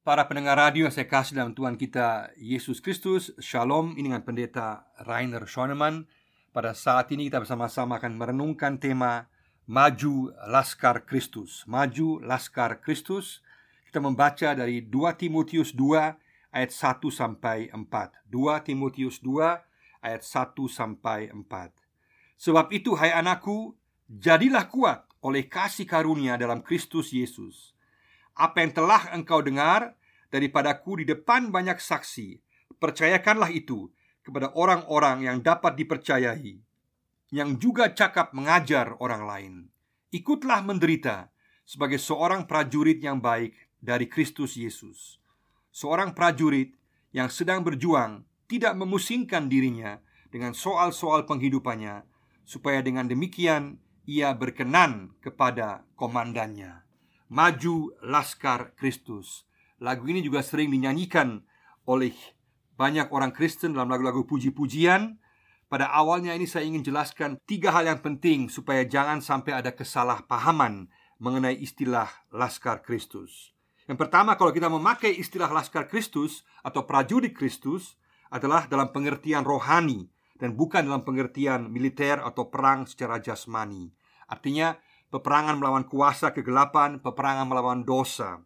Para pendengar radio yang saya kasih dalam Tuhan kita Yesus Kristus. Shalom, ini dengan pendeta Rainer Schoenemann. Pada saat ini kita bersama-sama akan merenungkan tema Maju Laskar Kristus. Maju Laskar Kristus. Kita membaca dari 2 Timotius 2 ayat 1 sampai 4 2 Timotius 2 ayat 1 sampai 4 Sebab itu hai anakku Jadilah kuat oleh kasih karunia dalam Kristus Yesus apa yang telah engkau dengar daripadaku di depan banyak saksi, percayakanlah itu kepada orang-orang yang dapat dipercayai, yang juga cakap mengajar orang lain. Ikutlah menderita sebagai seorang prajurit yang baik dari Kristus Yesus. Seorang prajurit yang sedang berjuang tidak memusingkan dirinya dengan soal-soal penghidupannya, supaya dengan demikian ia berkenan kepada komandannya maju laskar Kristus. Lagu ini juga sering dinyanyikan oleh banyak orang Kristen dalam lagu-lagu puji-pujian. Pada awalnya ini saya ingin jelaskan tiga hal yang penting supaya jangan sampai ada kesalahpahaman mengenai istilah laskar Kristus. Yang pertama, kalau kita memakai istilah laskar Kristus atau prajurit Kristus adalah dalam pengertian rohani dan bukan dalam pengertian militer atau perang secara jasmani. Artinya, peperangan melawan kuasa kegelapan, peperangan melawan dosa.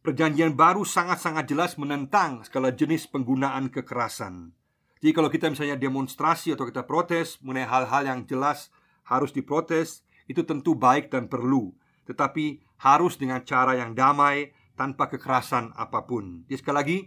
Perjanjian baru sangat-sangat jelas menentang segala jenis penggunaan kekerasan. Jadi kalau kita misalnya demonstrasi atau kita protes mengenai hal-hal yang jelas harus diprotes, itu tentu baik dan perlu. Tetapi harus dengan cara yang damai tanpa kekerasan apa pun. Jadi sekali lagi,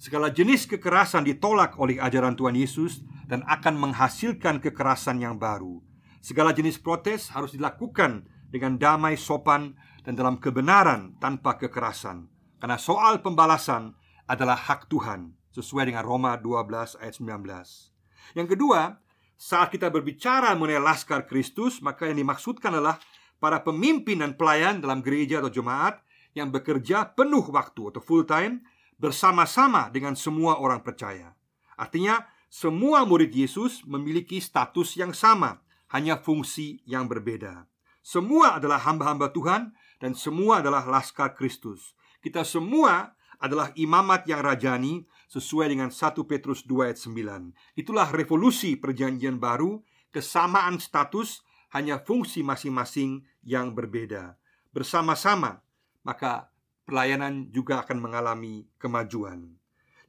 segala jenis kekerasan ditolak oleh ajaran Tuhan Yesus dan akan menghasilkan kekerasan yang baru. Segala jenis protes harus dilakukan dengan damai, sopan, dan dalam kebenaran tanpa kekerasan. Karena soal pembalasan adalah hak Tuhan sesuai dengan Roma 12 ayat 19. Yang kedua, saat kita berbicara mengenai laskar Kristus, maka yang dimaksudkan adalah para pemimpin dan pelayan dalam gereja atau jemaat yang bekerja penuh waktu atau full time bersama-sama dengan semua orang percaya. Artinya, semua murid Yesus memiliki status yang sama hanya fungsi yang berbeda. Semua adalah hamba-hamba Tuhan dan semua adalah laskar Kristus. Kita semua adalah imamat yang rajani sesuai dengan 1 Petrus 2 ayat 9. Itulah revolusi perjanjian baru, kesamaan status hanya fungsi masing-masing yang berbeda. Bersama-sama, maka pelayanan juga akan mengalami kemajuan.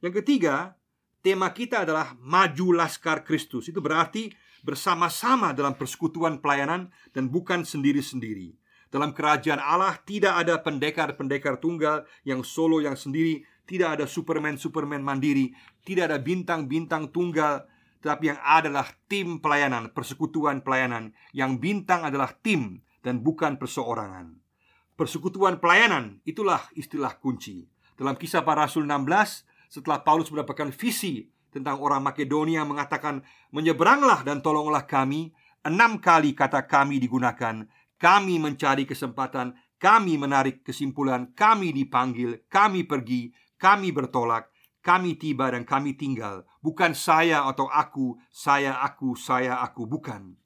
Yang ketiga, tema kita adalah maju laskar Kristus. Itu berarti bersama-sama dalam persekutuan pelayanan dan bukan sendiri-sendiri. Dalam kerajaan Allah tidak ada pendekar-pendekar tunggal yang solo yang sendiri, tidak ada superman-superman mandiri, tidak ada bintang-bintang tunggal, tetapi yang adalah tim pelayanan, persekutuan pelayanan yang bintang adalah tim dan bukan perseorangan. Persekutuan pelayanan itulah istilah kunci. Dalam kisah para rasul 16, setelah Paulus mendapatkan visi tentang orang Makedonia mengatakan menyeberanglah dan tolonglah kami. Enam kali kata kami digunakan. Kami mencari kesempatan kami menarik kesimpulan kami dipanggil kami pergi kami bertolak kami tiba dan kami tinggal. Bukan saya atau aku saya aku saya aku bukan.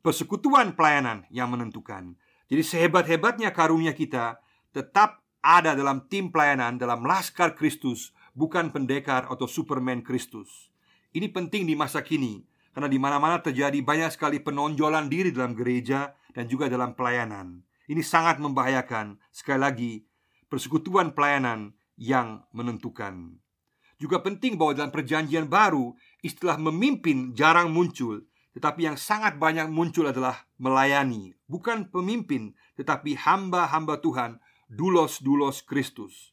Persekutuan pelayanan yang menentukan. Jadi sehebat-hebatnya karunia kita tetap ada dalam tim pelayanan dalam laskar Kristus bukan pendekar atau Superman Kristus. Ini penting di masa kini karena di mana-mana terjadi banyak sekali penonjolan diri dalam gereja dan juga dalam pelayanan. Ini sangat membahayakan. Sekali lagi, persekutuan pelayanan yang menentukan. Juga penting bahwa dalam perjanjian baru istilah memimpin jarang muncul, tetapi yang sangat banyak muncul adalah melayani, bukan pemimpin, tetapi hamba-hamba Tuhan, dulos-dulos Kristus.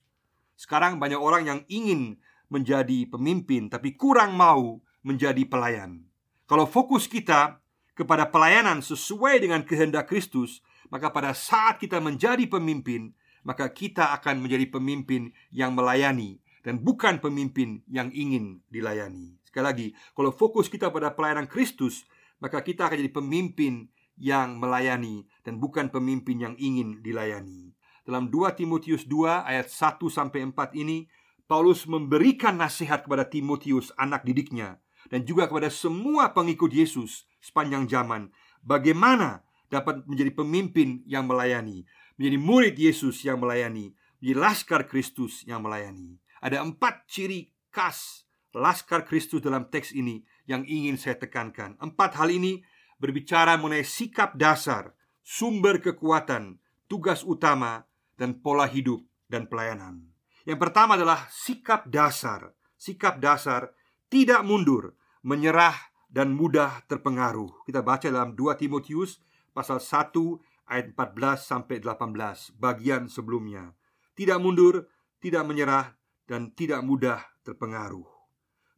Sekarang banyak orang yang ingin menjadi pemimpin tapi kurang mau menjadi pelayan. Kalau fokus kita kepada pelayanan sesuai dengan kehendak Kristus, maka pada saat kita menjadi pemimpin, maka kita akan menjadi pemimpin yang melayani dan bukan pemimpin yang ingin dilayani. Sekali lagi, kalau fokus kita pada pelayanan Kristus, maka kita akan jadi pemimpin yang melayani dan bukan pemimpin yang ingin dilayani. Dalam 2 Timotius 2 ayat 1 sampai 4 ini Paulus memberikan nasihat kepada Timotius anak didiknya dan juga kepada semua pengikut Yesus sepanjang zaman bagaimana dapat menjadi pemimpin yang melayani, menjadi murid Yesus yang melayani, di Laskar Kristus yang melayani. Ada empat ciri khas Laskar Kristus dalam teks ini yang ingin saya tekankan. Empat hal ini berbicara mengenai sikap dasar, sumber kekuatan, tugas utama, dan pola hidup dan pelayanan. Yang pertama adalah sikap dasar. Sikap dasar tidak mundur, menyerah dan mudah terpengaruh. Kita baca dalam 2 Timotius pasal 1 ayat 14 sampai 18 bagian sebelumnya. Tidak mundur, tidak menyerah dan tidak mudah terpengaruh.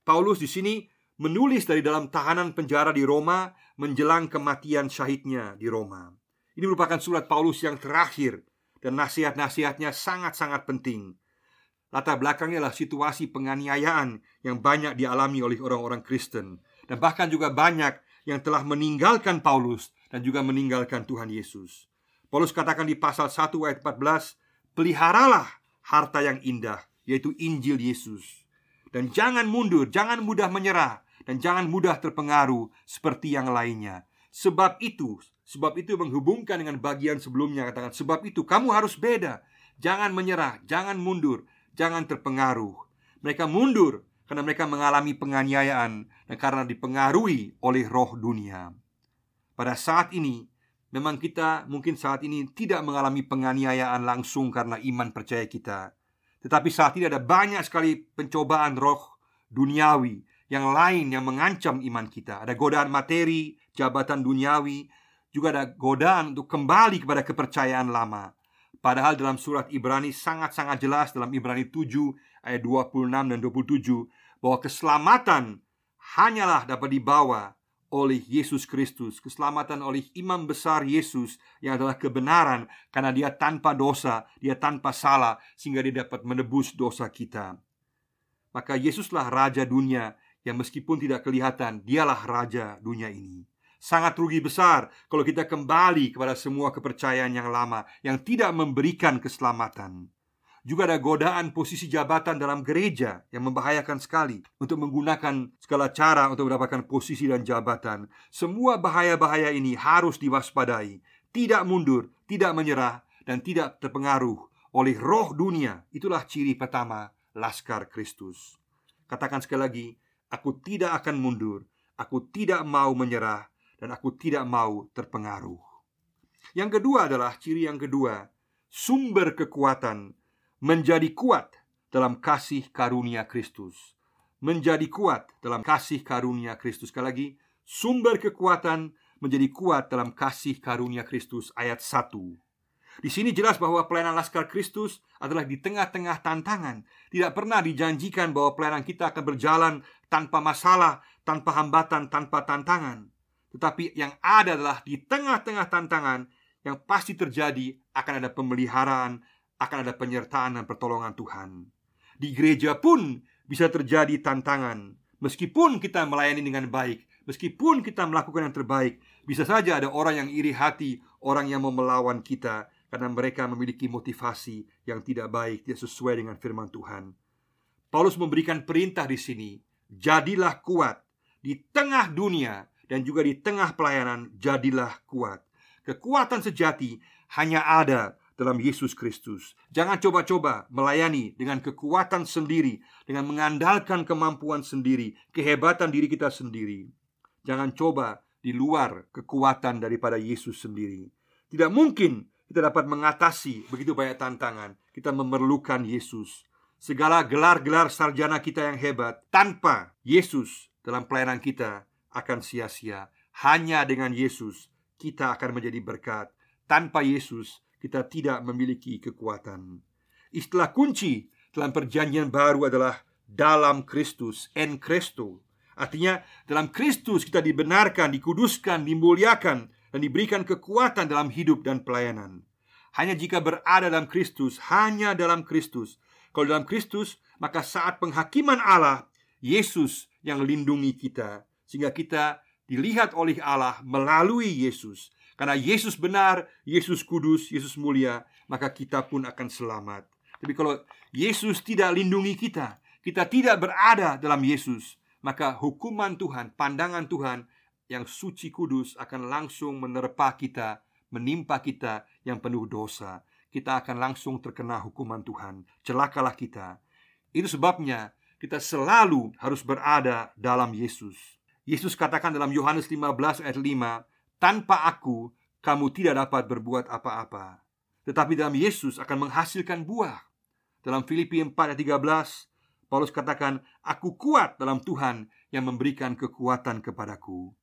Paulus di sini menulis dari dalam tahanan penjara di Roma menjelang kematian syahidnya di Roma. Ini merupakan surat Paulus yang terakhir dan nasihat-nasihatnya sangat-sangat penting. Latar belakangnya adalah situasi penganiayaan yang banyak dialami oleh orang-orang Kristen dan bahkan juga banyak yang telah meninggalkan Paulus dan juga meninggalkan Tuhan Yesus. Paulus katakan di pasal 1 ayat 14, "Peliharalah harta yang indah, yaitu Injil Yesus." Dan jangan mundur, jangan mudah menyerah, dan jangan mudah terpengaruh seperti yang lainnya. Sebab itu, sebab itu menghubungkan dengan bagian sebelumnya katakan sebab itu kamu harus beda. Jangan menyerah, jangan mundur, jangan terpengaruh. Mereka mundur karena mereka mengalami penganiayaan dan karena dipengaruhi oleh roh dunia. Pada saat ini, memang kita mungkin saat ini tidak mengalami penganiayaan langsung karena iman percaya kita. Tetapi saat ini ada banyak sekali pencobaan roh duniawi yang lain yang mengancam iman kita. Ada godaan materi, jabatan duniawi, juga ada godaan untuk kembali kepada kepercayaan lama. Padahal dalam surat Ibrani sangat-sangat jelas dalam Ibrani 7 ayat 26 dan 27 bahwa keselamatan hanyalah dapat dibawa oleh Yesus Kristus, keselamatan oleh imam besar Yesus yang adalah kebenaran karena dia tanpa dosa, dia tanpa salah sehingga dia dapat menebus dosa kita. Maka Yesuslah raja dunia yang meskipun tidak kelihatan, dialah raja dunia ini. Sangat rugi besar kalau kita kembali kepada semua kepercayaan yang lama yang tidak memberikan keselamatan. Juga ada godaan posisi jabatan dalam gereja yang membahayakan sekali untuk menggunakan segala cara untuk mendapatkan posisi dan jabatan. Semua bahaya-bahaya ini harus diwaspadai, tidak mundur, tidak menyerah, dan tidak terpengaruh oleh roh dunia. Itulah ciri pertama Laskar Kristus. Katakan sekali lagi, aku tidak akan mundur, aku tidak mau menyerah, dan aku tidak mau terpengaruh. Yang kedua adalah ciri yang kedua, sumber kekuatan menjadi kuat dalam kasih karunia Kristus. Menjadi kuat dalam kasih karunia Kristus. Sekali lagi, sumber kekuatan menjadi kuat dalam kasih karunia Kristus ayat 1. Di sini jelas bahwa pelayanan Laskar Kristus adalah di tengah-tengah tantangan. Tidak pernah dijanjikan bahwa pelayanan kita akan berjalan tanpa masalah, tanpa hambatan, tanpa tantangan. Tetapi yang ada adalah di tengah-tengah tantangan yang pasti terjadi akan ada pemeliharaan, akan ada penyertaan dan pertolongan Tuhan. Di gereja pun bisa terjadi tantangan. Meskipun kita melayani dengan baik, meskipun kita melakukan yang terbaik, bisa saja ada orang yang iri hati, orang yang mau melawan kita karena mereka memiliki motivasi yang tidak baik, tidak sesuai dengan firman Tuhan. Paulus memberikan perintah di sini, jadilah kuat di tengah dunia dan juga di tengah pelayanan jadilah kuat. Kekuatan sejati hanya ada dalam Yesus Kristus. Jangan coba-coba melayani dengan kekuatan sendiri, dengan mengandalkan kemampuan sendiri, kehebatan diri kita sendiri. Jangan coba di luar kekuatan daripada Yesus sendiri. Tidak mungkin kita dapat mengatasi begitu banyak tantangan. Kita memerlukan Yesus. Segala gelar-gelar sarjana kita yang hebat tanpa Yesus dalam pelayanan kita akan sia-sia. Hanya dengan Yesus kita akan menjadi berkat. Tanpa Yesus kita tidak memiliki kekuatan. Istilah kunci dalam perjanjian baru adalah dalam Kristus, en Christo. Artinya dalam Kristus kita dibenarkan, dikuduskan, dimuliakan dan diberikan kekuatan dalam hidup dan pelayanan. Hanya jika berada dalam Kristus, hanya dalam Kristus. Kalau dalam Kristus, maka saat penghakiman Allah, Yesus yang lindungi kita sehingga kita dilihat oleh Allah melalui Yesus. Karena Yesus benar, Yesus kudus, Yesus mulia, maka kita pun akan selamat. Tapi kalau Yesus tidak lindungi kita, kita tidak berada dalam Yesus, maka hukuman Tuhan, pandangan Tuhan yang suci kudus akan langsung menerpa kita, menimpa kita yang penuh dosa. kita akan langsung terkena hukuman Tuhan. Celakalah kita. Itu sebabnya kita selalu harus berada dalam Yesus. Yesus katakan dalam Yohanes 15 ayat 5, "Tanpa aku kamu tidak dapat berbuat apa-apa." Tetapi dalam Yesus akan menghasilkan buah. Dalam Filipi 4 ayat 13, Paulus katakan, "Aku kuat dalam Tuhan yang memberikan kekuatan kepadaku."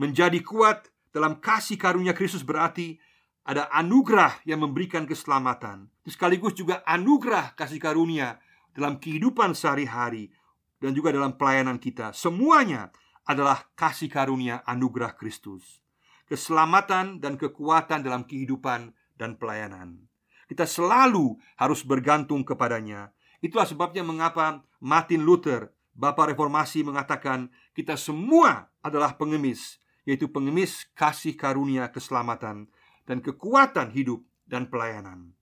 Menjadi kuat dalam kasih karunia Kristus berarti ada anugerah yang memberikan keselamatan, sekaligus juga anugerah kasih karunia dalam kehidupan sehari-hari dan juga dalam pelayanan kita. Semuanya adalah kasih karunia anugerah Kristus, keselamatan dan kekuatan dalam kehidupan dan pelayanan. Kita selalu harus bergantung kepadanya. Itulah sebabnya mengapa Martin Luther, Bapak Reformasi mengatakan kita semua adalah pengemis, yaitu pengemis kasih karunia keselamatan dan kekuatan hidup dan pelayanan.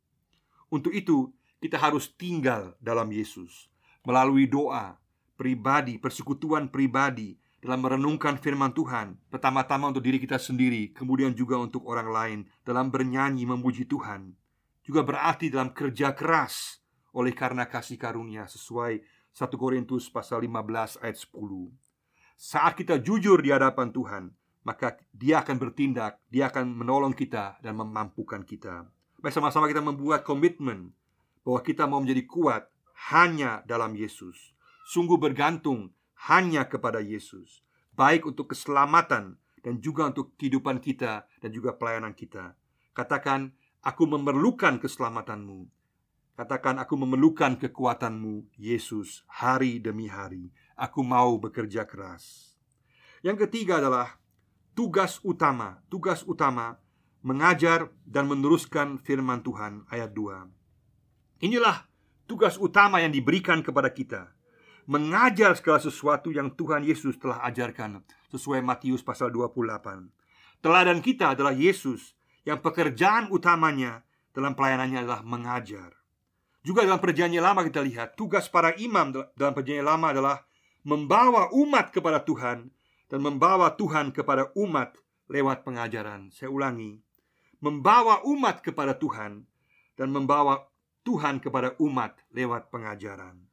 Untuk itu, kita harus tinggal dalam Yesus melalui doa pribadi, persekutuan pribadi dalam merenungkan firman Tuhan, pertama-tama untuk diri kita sendiri, kemudian juga untuk orang lain, dalam bernyanyi memuji Tuhan, juga berarti dalam kerja keras oleh karena kasih karunia sesuai 1 Korintus pasal 15 ayat 10. Saat kita jujur di hadapan Tuhan, maka dia akan bertindak, dia akan menolong kita dan memampukan kita. Mari sama-sama kita membuat komitmen bahwa kita mau menjadi kuat hanya dalam Yesus. Sungguh bergantung hanya kepada Yesus, baik untuk keselamatan dan juga untuk kehidupan kita dan juga pelayanan kita. Katakan, aku memerlukan keselamatanmu. Katakan, aku memerlukan kekuatanmu, Yesus, hari demi hari. Aku mau bekerja keras. Yang ketiga adalah tugas utama, tugas utama mengajar dan meneruskan firman Tuhan ayat 2. Inilah tugas utama yang diberikan kepada kita. Mengajar segala sesuatu yang Tuhan Yesus telah ajarkan sesuai Matius pasal 28. Teladan kita adalah Yesus yang pekerjaan utamanya dalam pelayanannya adalah mengajar. Juga dalam perjanjian lama kita lihat tugas para imam dalam perjanjian lama adalah membawa umat kepada Tuhan dan membawa Tuhan kepada umat lewat pengajaran. Saya ulangi, membawa umat kepada Tuhan dan membawa Tuhan kepada umat lewat pengajaran.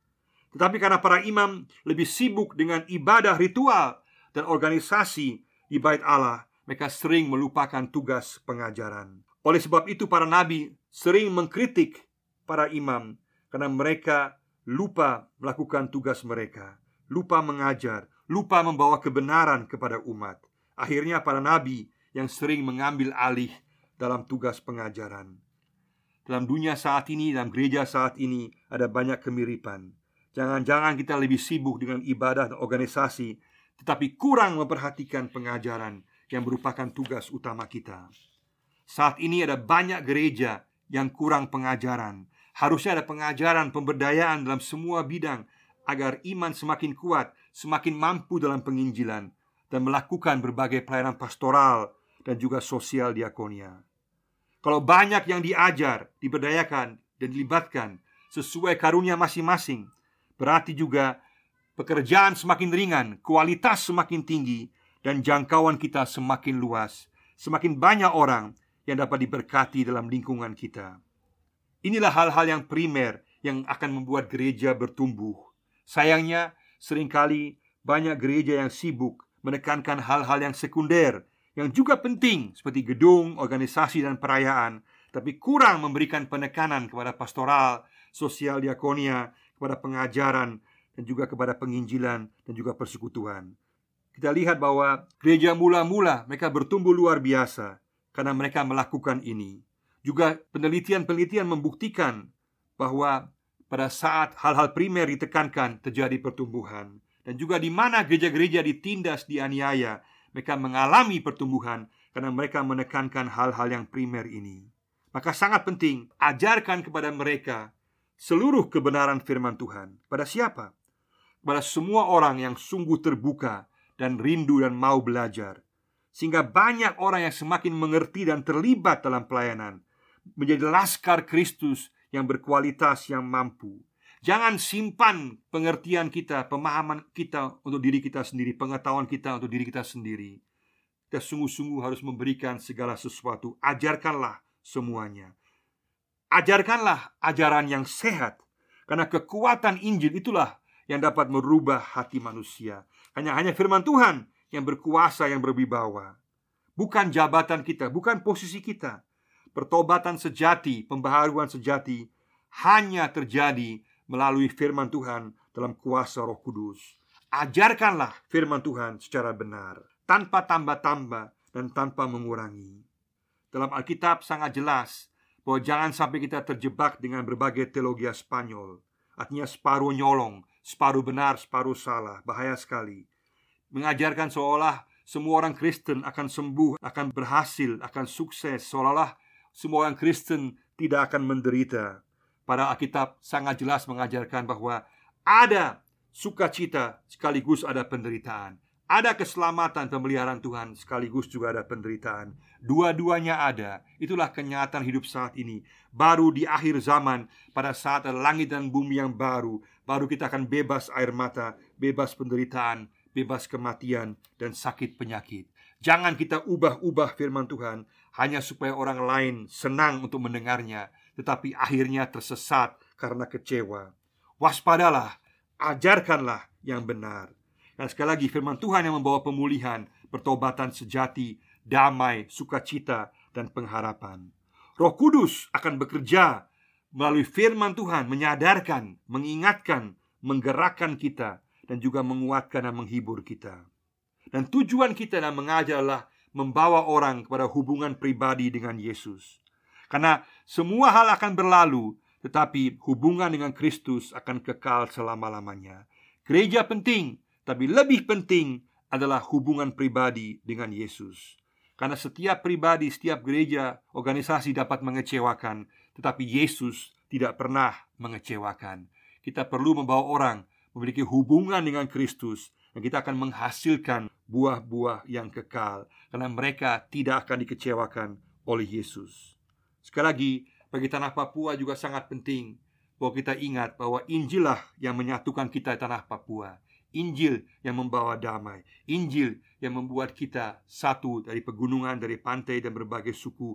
Tetapi karena para imam lebih sibuk dengan ibadah ritual dan organisasi di bait Allah, mereka sering melupakan tugas pengajaran. Oleh sebab itu para nabi sering mengkritik para imam karena mereka lupa melakukan tugas mereka, lupa mengajar, lupa membawa kebenaran kepada umat. Akhirnya para nabi yang sering mengambil alih dalam tugas pengajaran. Dalam dunia saat ini, dalam gereja saat ini ada banyak kemiripan. Jangan-jangan kita lebih sibuk dengan ibadah dan organisasi, tetapi kurang memperhatikan pengajaran yang merupakan tugas utama kita. Saat ini ada banyak gereja yang kurang pengajaran. Harusnya ada pengajaran pemberdayaan dalam semua bidang agar iman semakin kuat semakin mampu dalam penginjilan dan melakukan berbagai pelayanan pastoral dan juga sosial diakonia. Kalau banyak yang diajar, diberdayakan, dan dilibatkan sesuai karunia masing-masing, berarti juga pekerjaan semakin ringan, kualitas semakin tinggi, dan jangkauan kita semakin luas. Semakin banyak orang yang dapat diberkati dalam lingkungan kita. Inilah hal-hal yang primer yang akan membuat gereja bertumbuh. Sayangnya, Seringkali banyak gereja yang sibuk menekankan hal-hal yang sekunder yang juga penting seperti gedung, organisasi dan perayaan, tapi kurang memberikan penekanan kepada pastoral, sosial diakonia, kepada pengajaran dan juga kepada penginjilan dan juga persekutuan. Kita lihat bahwa gereja mula-mula mereka bertumbuh luar biasa karena mereka melakukan ini. Juga penelitian-penelitian membuktikan bahwa pada saat hal-hal primer ditekankan terjadi pertumbuhan dan juga di mana gereja-gereja ditindas dianiaya mereka mengalami pertumbuhan karena mereka menekankan hal-hal yang primer ini maka sangat penting ajarkan kepada mereka seluruh kebenaran firman Tuhan pada siapa kepada semua orang yang sungguh terbuka dan rindu dan mau belajar sehingga banyak orang yang semakin mengerti dan terlibat dalam pelayanan menjadi laskar Kristus yang berkualitas yang mampu. Jangan simpan pengertian kita, pemahaman kita untuk diri kita sendiri, pengetahuan kita untuk diri kita sendiri. Kita sungguh-sungguh harus memberikan segala sesuatu. Ajarkanlah semuanya. Ajarkanlah ajaran yang sehat Karena kekuatan Injil itulah yang dapat merubah hati manusia. Hanya hanya firman Tuhan yang berkuasa, yang berwibawa. Bukan jabatan kita, bukan posisi kita. Pertobatan sejati, pembaharuan sejati Hanya terjadi melalui firman Tuhan dalam kuasa roh kudus. Ajarkanlah firman Tuhan secara benar Tanpa tambah-tambah dan tanpa mengurangi. Dalam Alkitab sangat jelas bahwa jangan sampai kita terjebak dengan berbagai teologi Spanyol. Artinya separuh nyolong, separuh benar, separuh salah. Bahaya sekali. Mengajarkan seolah semua orang Kristen akan sembuh, akan berhasil, akan sukses. Seolah-olah semua orang Kristen tidak akan menderita. Pada Alkitab sangat jelas mengajarkan bahwa ada sukacita sekaligus ada penderitaan. Ada keselamatan pemeliharaan Tuhan sekaligus juga ada penderitaan. Dua-duanya ada. Itulah kenyataan hidup saat ini. Baru di akhir zaman, pada saat langit dan bumi yang baru, baru kita akan bebas air mata, bebas penderitaan, bebas kematian dan sakit penyakit. Jangan kita ubah-ubah firman Tuhan hanya supaya orang lain senang untuk mendengarnya, tetapi akhirnya tersesat karena kecewa. Waspadalah, ajarkanlah yang benar. Dan sekali lagi firman Tuhan yang membawa pemulihan, pertobatan sejati, damai, sukacita, dan pengharapan. Roh Kudus akan bekerja melalui firman Tuhan menyadarkan, mengingatkan, menggerakkan kita dan juga menguatkan dan menghibur kita. Dan tujuan kita dalam mengajar adalah membawa orang kepada hubungan pribadi dengan Yesus. Karena semua hal akan berlalu, tetapi hubungan dengan Kristus akan kekal selama-lamanya. Gereja penting, tapi lebih penting adalah hubungan pribadi dengan Yesus. Karena setiap pribadi, setiap gereja, organisasi dapat mengecewakan, tetapi Yesus tidak pernah mengecewakan. Kita perlu membawa orang memiliki hubungan dengan Kristus dan kita akan menghasilkan buah-buah yang kekal karena mereka tidak akan dikecewakan oleh Yesus. Sekali lagi, bagi tanah Papua juga sangat penting bahwa kita ingat bahwa Injillah yang menyatukan kita di tanah Papua. Injil yang membawa damai. Injil yang membuat kita satu dari pegunungan, dari pantai dan berbagai suku.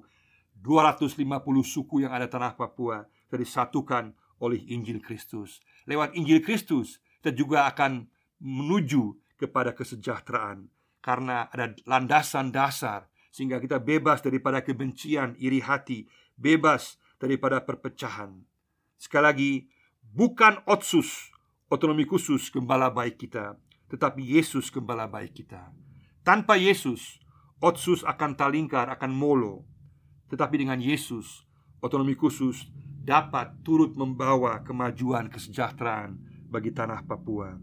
250 suku yang ada tanah Papua Kita disatukan oleh Injil Kristus. Lewat Injil Kristus kita juga akan menuju kepada kesejahteraan. Karena ada landasan dasar Sehingga kita bebas daripada kebencian, iri hati Bebas daripada perpecahan. Sekali lagi, bukan otsus otonomi khusus gembala baik kita, tetapi Yesus gembala baik kita. Tanpa Yesus, otsus akan talingkar, akan molo. Tetapi dengan Yesus, otonomi khusus dapat turut membawa kemajuan kesejahteraan bagi tanah Papua.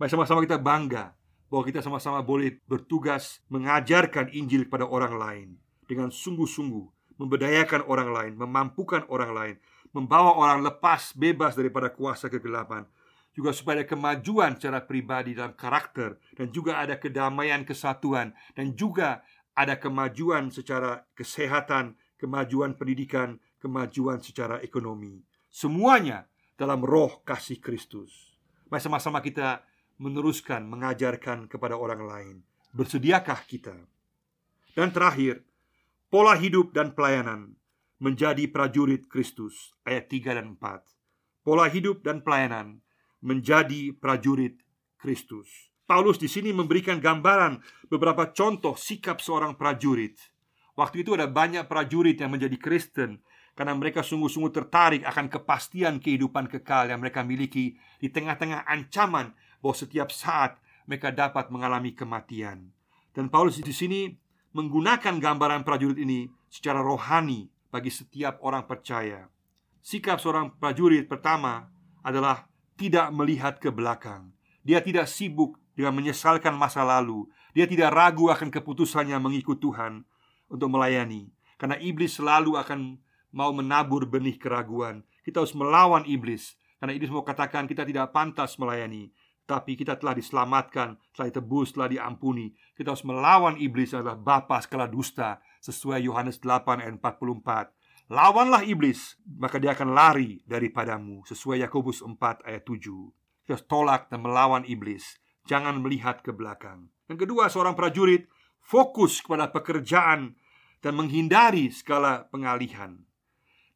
Mari sama-sama kita bangga bahwa kita sama-sama boleh bertugas mengajarkan Injil kepada orang lain dengan sungguh-sungguh, memberdayakan orang lain, memampukan orang lain, membawa orang lepas bebas daripada kuasa kegelapan juga supaya ada kemajuan secara pribadi dalam karakter dan juga ada kedamaian kesatuan dan juga ada kemajuan secara kesehatan, kemajuan pendidikan, kemajuan secara ekonomi. Semuanya dalam roh kasih Kristus. Mari sama-sama kita meneruskan mengajarkan kepada orang lain. Bersediakah kita? Dan terakhir, pola hidup dan pelayanan menjadi prajurit Kristus ayat 3 dan 4. Pola hidup dan pelayanan menjadi prajurit Kristus. Paulus di sini memberikan gambaran beberapa contoh sikap seorang prajurit. Waktu itu ada banyak prajurit yang menjadi Kristen karena mereka sungguh-sungguh tertarik akan kepastian kehidupan kekal yang mereka miliki di tengah-tengah ancaman bahwa setiap saat mereka dapat mengalami kematian. Dan Paulus di sini menggunakan gambaran prajurit ini secara rohani bagi setiap orang percaya. Sikap seorang prajurit pertama adalah tidak melihat ke belakang. Dia tidak sibuk dengan menyesalkan masa lalu. Dia tidak ragu akan keputusannya mengikut Tuhan untuk melayani. Karena iblis selalu akan mau menabur benih keraguan. Kita harus melawan iblis. Karena iblis mau katakan kita tidak pantas melayani. Tapi kita telah diselamatkan, telah ditebus, telah diampuni. Kita harus melawan iblis adalah bapa skala dusta sesuai Yohanes 8 ayat 44. Lawanlah iblis, maka dia akan lari daripadamu sesuai Yakobus 4 ayat 7. Kita tolak dan melawan iblis, jangan melihat ke belakang. Yang kedua, seorang prajurit fokus kepada pekerjaan dan menghindari segala pengalihan.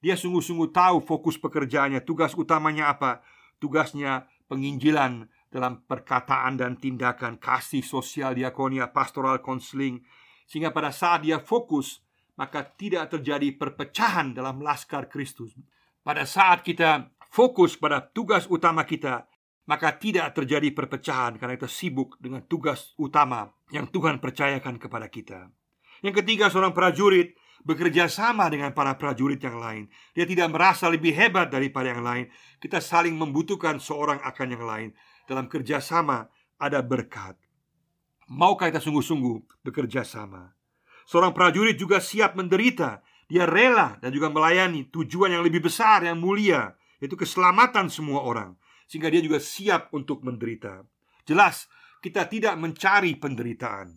Dia sungguh-sungguh tahu fokus pekerjaannya, tugas utamanya apa. Tugasnya penginjilan dalam perkataan dan tindakan, kasih sosial diakonia, pastoral counseling. Sehingga pada saat dia fokus, maka tidak terjadi perpecahan dalam laskar Kristus. Pada saat kita fokus pada tugas utama kita, maka tidak terjadi perpecahan karena kita sibuk dengan tugas utama yang Tuhan percayakan kepada kita. Yang ketiga, seorang prajurit bekerja sama dengan para prajurit yang lain. Dia tidak merasa lebih hebat daripada yang lain. Kita saling membutuhkan seorang akan yang lain. Dalam kerjasama ada berkat. Maukah kita sungguh-sungguh bekerja sama? Seorang prajurit juga siap menderita. Dia rela dan juga melayani tujuan yang lebih besar, yang mulia, yaitu keselamatan semua orang. Sehingga dia juga siap untuk menderita. Jelas, kita tidak mencari penderitaan,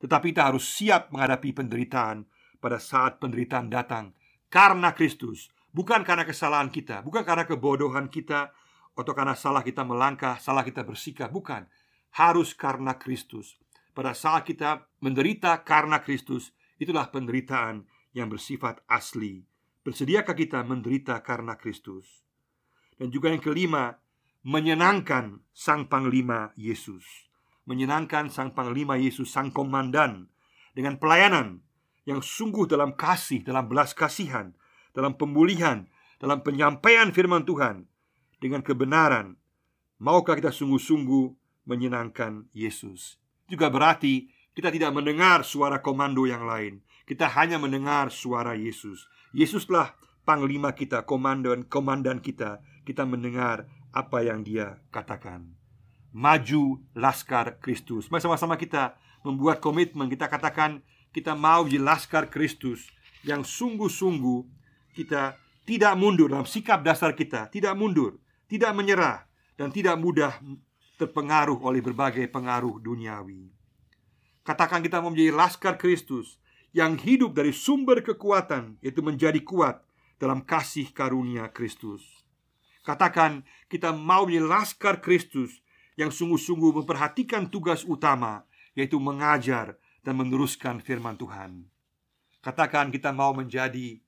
tetapi kita harus siap menghadapi penderitaan pada saat penderitaan datang karena Kristus, bukan karena kesalahan kita, bukan karena kebodohan kita, atau karena salah kita melangkah, salah kita bersikap, bukan. Harus karena Kristus. Pada saat kita menderita karena Kristus, itulah penderitaan yang bersifat asli. Bersediakah kita menderita karena Kristus? Dan juga yang kelima, menyenangkan Sang Panglima Yesus. Menyenangkan Sang Panglima Yesus, Sang Komandan, dengan pelayanan yang sungguh dalam kasih, dalam belas kasihan, dalam pemulihan, dalam penyampaian firman Tuhan dengan kebenaran. Maukah kita sungguh-sungguh menyenangkan Yesus? Juga berarti kita tidak mendengar suara komando yang lain. Kita hanya mendengar suara Yesus. Yesuslah panglima kita, komandan komandan kita. Kita mendengar apa yang Dia katakan. Maju laskar Kristus. Mari sama-sama kita membuat komitmen. Kita katakan kita mau di laskar Kristus yang sungguh-sungguh kita tidak mundur dalam sikap dasar kita, tidak mundur, tidak menyerah dan tidak mudah terpengaruh oleh berbagai pengaruh duniawi. Katakan kita mau menjadi laskar Kristus yang hidup dari sumber kekuatan yaitu menjadi kuat dalam kasih karunia Kristus. Katakan kita mau menjadi laskar Kristus yang sungguh-sungguh memperhatikan tugas utama yaitu mengajar dan meneruskan firman Tuhan. Katakan kita mau menjadi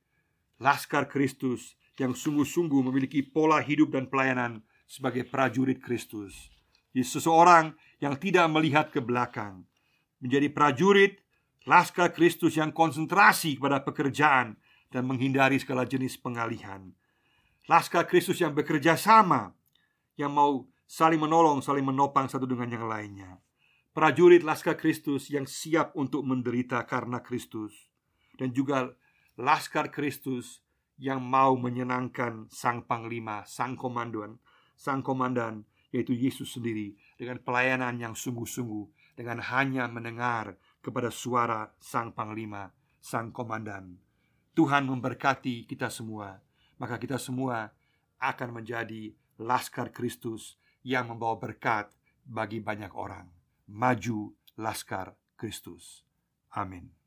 laskar Kristus yang sungguh-sungguh memiliki pola hidup dan pelayanan sebagai prajurit Kristus. Jadi seseorang yang tidak melihat ke belakang menjadi prajurit laskar Kristus yang konsentrasi pada pekerjaan dan menghindari segala jenis pengalihan. Laskar Kristus yang bekerja sama, yang mau saling menolong, saling menopang satu dengan yang lainnya prajurit Laskar Kristus yang siap untuk menderita karena Kristus dan juga Laskar Kristus yang mau menyenangkan sang panglima, sang komandan, sang komandan yaitu Yesus sendiri dengan pelayanan yang sungguh-sungguh dengan hanya mendengar kepada suara sang panglima, sang komandan. Tuhan memberkati kita semua, maka kita semua akan menjadi laskar Kristus yang membawa berkat bagi banyak orang maju Laskar Kristus. Amin.